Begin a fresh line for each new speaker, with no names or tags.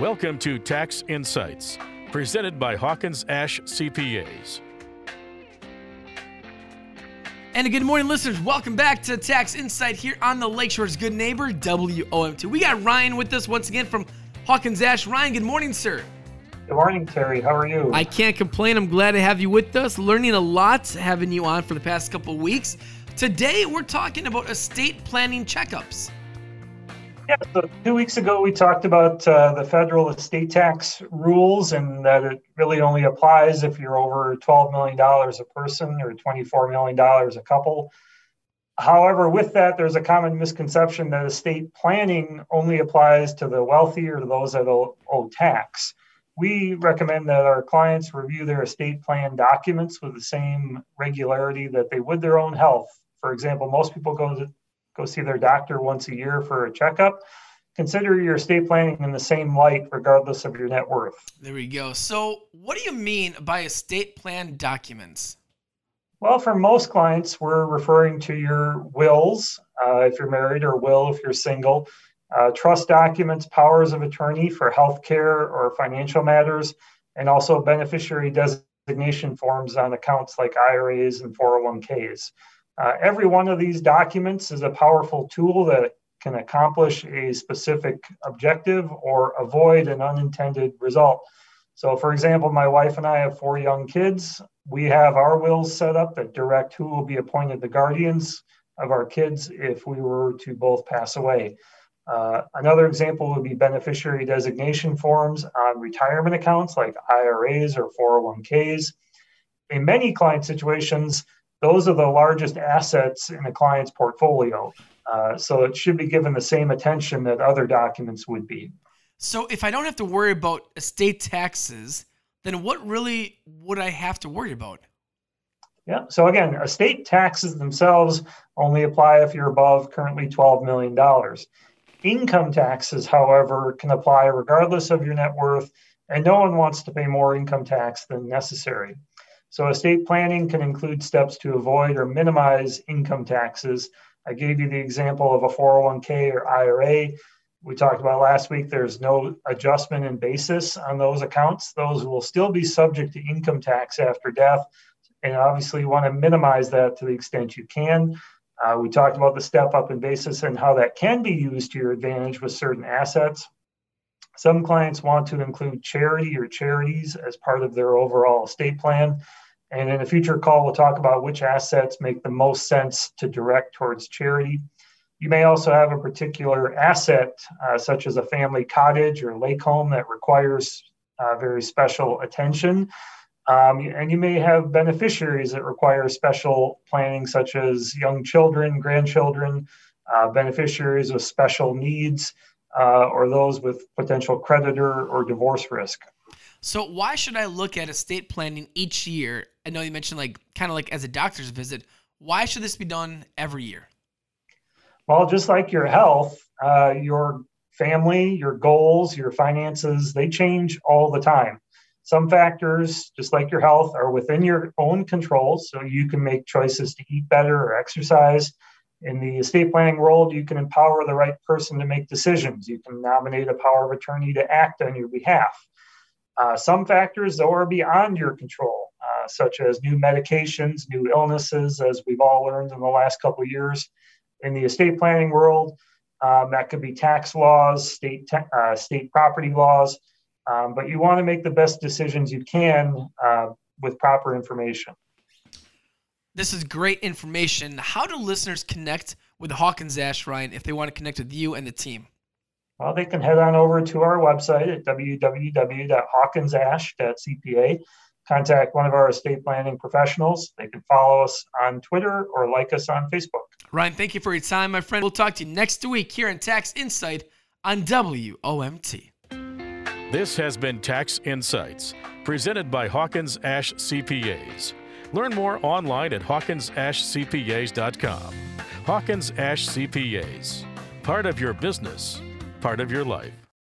Welcome to Tax Insights, presented by Hawkins Ash CPAs.
And a good morning, listeners. Welcome back to Tax Insight here on the Lakeshore's Good Neighbor, WOMT. We got Ryan with us once again from Hawkins Ash. Ryan, good morning, sir.
Good morning, Terry. How are you?
I can't complain. I'm glad to have you with us, learning a lot, having you on for the past couple weeks. Today, we're talking about estate planning checkups.
Yeah, so two weeks ago, we talked about uh, the federal estate tax rules and that it really only applies if you're over $12 million a person or $24 million a couple. However, with that, there's a common misconception that estate planning only applies to the wealthy or those that owe, owe tax. We recommend that our clients review their estate plan documents with the same regularity that they would their own health. For example, most people go to go see their doctor once a year for a checkup. Consider your estate planning in the same light, regardless of your net worth.
There we go. So, what do you mean by estate plan documents?
Well, for most clients, we're referring to your wills, uh, if you're married, or will if you're single, uh, trust documents, powers of attorney for healthcare or financial matters, and also beneficiary designation forms on accounts like IRAs and 401ks. Uh, every one of these documents is a powerful tool that can accomplish a specific objective or avoid an unintended result. So, for example, my wife and I have four young kids. We have our wills set up that direct who will be appointed the guardians of our kids if we were to both pass away. Uh, another example would be beneficiary designation forms on retirement accounts like IRAs or 401ks. In many client situations, those are the largest assets in a client's portfolio. Uh, so it should be given the same attention that other documents would be.
So if I don't have to worry about estate taxes, then what really would I have to worry about?
Yeah. So again, estate taxes themselves only apply if you're above currently $12 million. Income taxes, however, can apply regardless of your net worth, and no one wants to pay more income tax than necessary. So, estate planning can include steps to avoid or minimize income taxes. I gave you the example of a 401k or IRA. We talked about last week, there's no adjustment in basis on those accounts. Those will still be subject to income tax after death. And obviously, you want to minimize that to the extent you can. Uh, we talked about the step up in basis and how that can be used to your advantage with certain assets. Some clients want to include charity or charities as part of their overall estate plan. And in a future call, we'll talk about which assets make the most sense to direct towards charity. You may also have a particular asset, uh, such as a family cottage or lake home, that requires uh, very special attention. Um, and you may have beneficiaries that require special planning, such as young children, grandchildren, uh, beneficiaries with special needs, uh, or those with potential creditor or divorce risk.
So, why should I look at estate planning each year? I know you mentioned like kind of like as a doctor's visit. Why should this be done every year?
Well, just like your health, uh, your family, your goals, your finances, they change all the time. Some factors, just like your health, are within your own control. So you can make choices to eat better or exercise. In the estate planning world, you can empower the right person to make decisions. You can nominate a power of attorney to act on your behalf. Uh, some factors, though, are beyond your control, uh, such as new medications, new illnesses, as we've all learned in the last couple of years. In the estate planning world, um, that could be tax laws, state te- uh, state property laws, um, but you want to make the best decisions you can uh, with proper information.
This is great information. How do listeners connect with Hawkins Ash Ryan if they want to connect with you and the team?
Well, they can head on over to our website at www.hawkinsash.cpa. Contact one of our estate planning professionals. They can follow us on Twitter or like us on Facebook.
Ryan, thank you for your time, my friend. We'll talk to you next week here in Tax Insight on WOMT.
This has been Tax Insights, presented by Hawkins Ash CPAs. Learn more online at hawkinsashcpas.com. Hawkins Ash CPAs, part of your business, part of your life.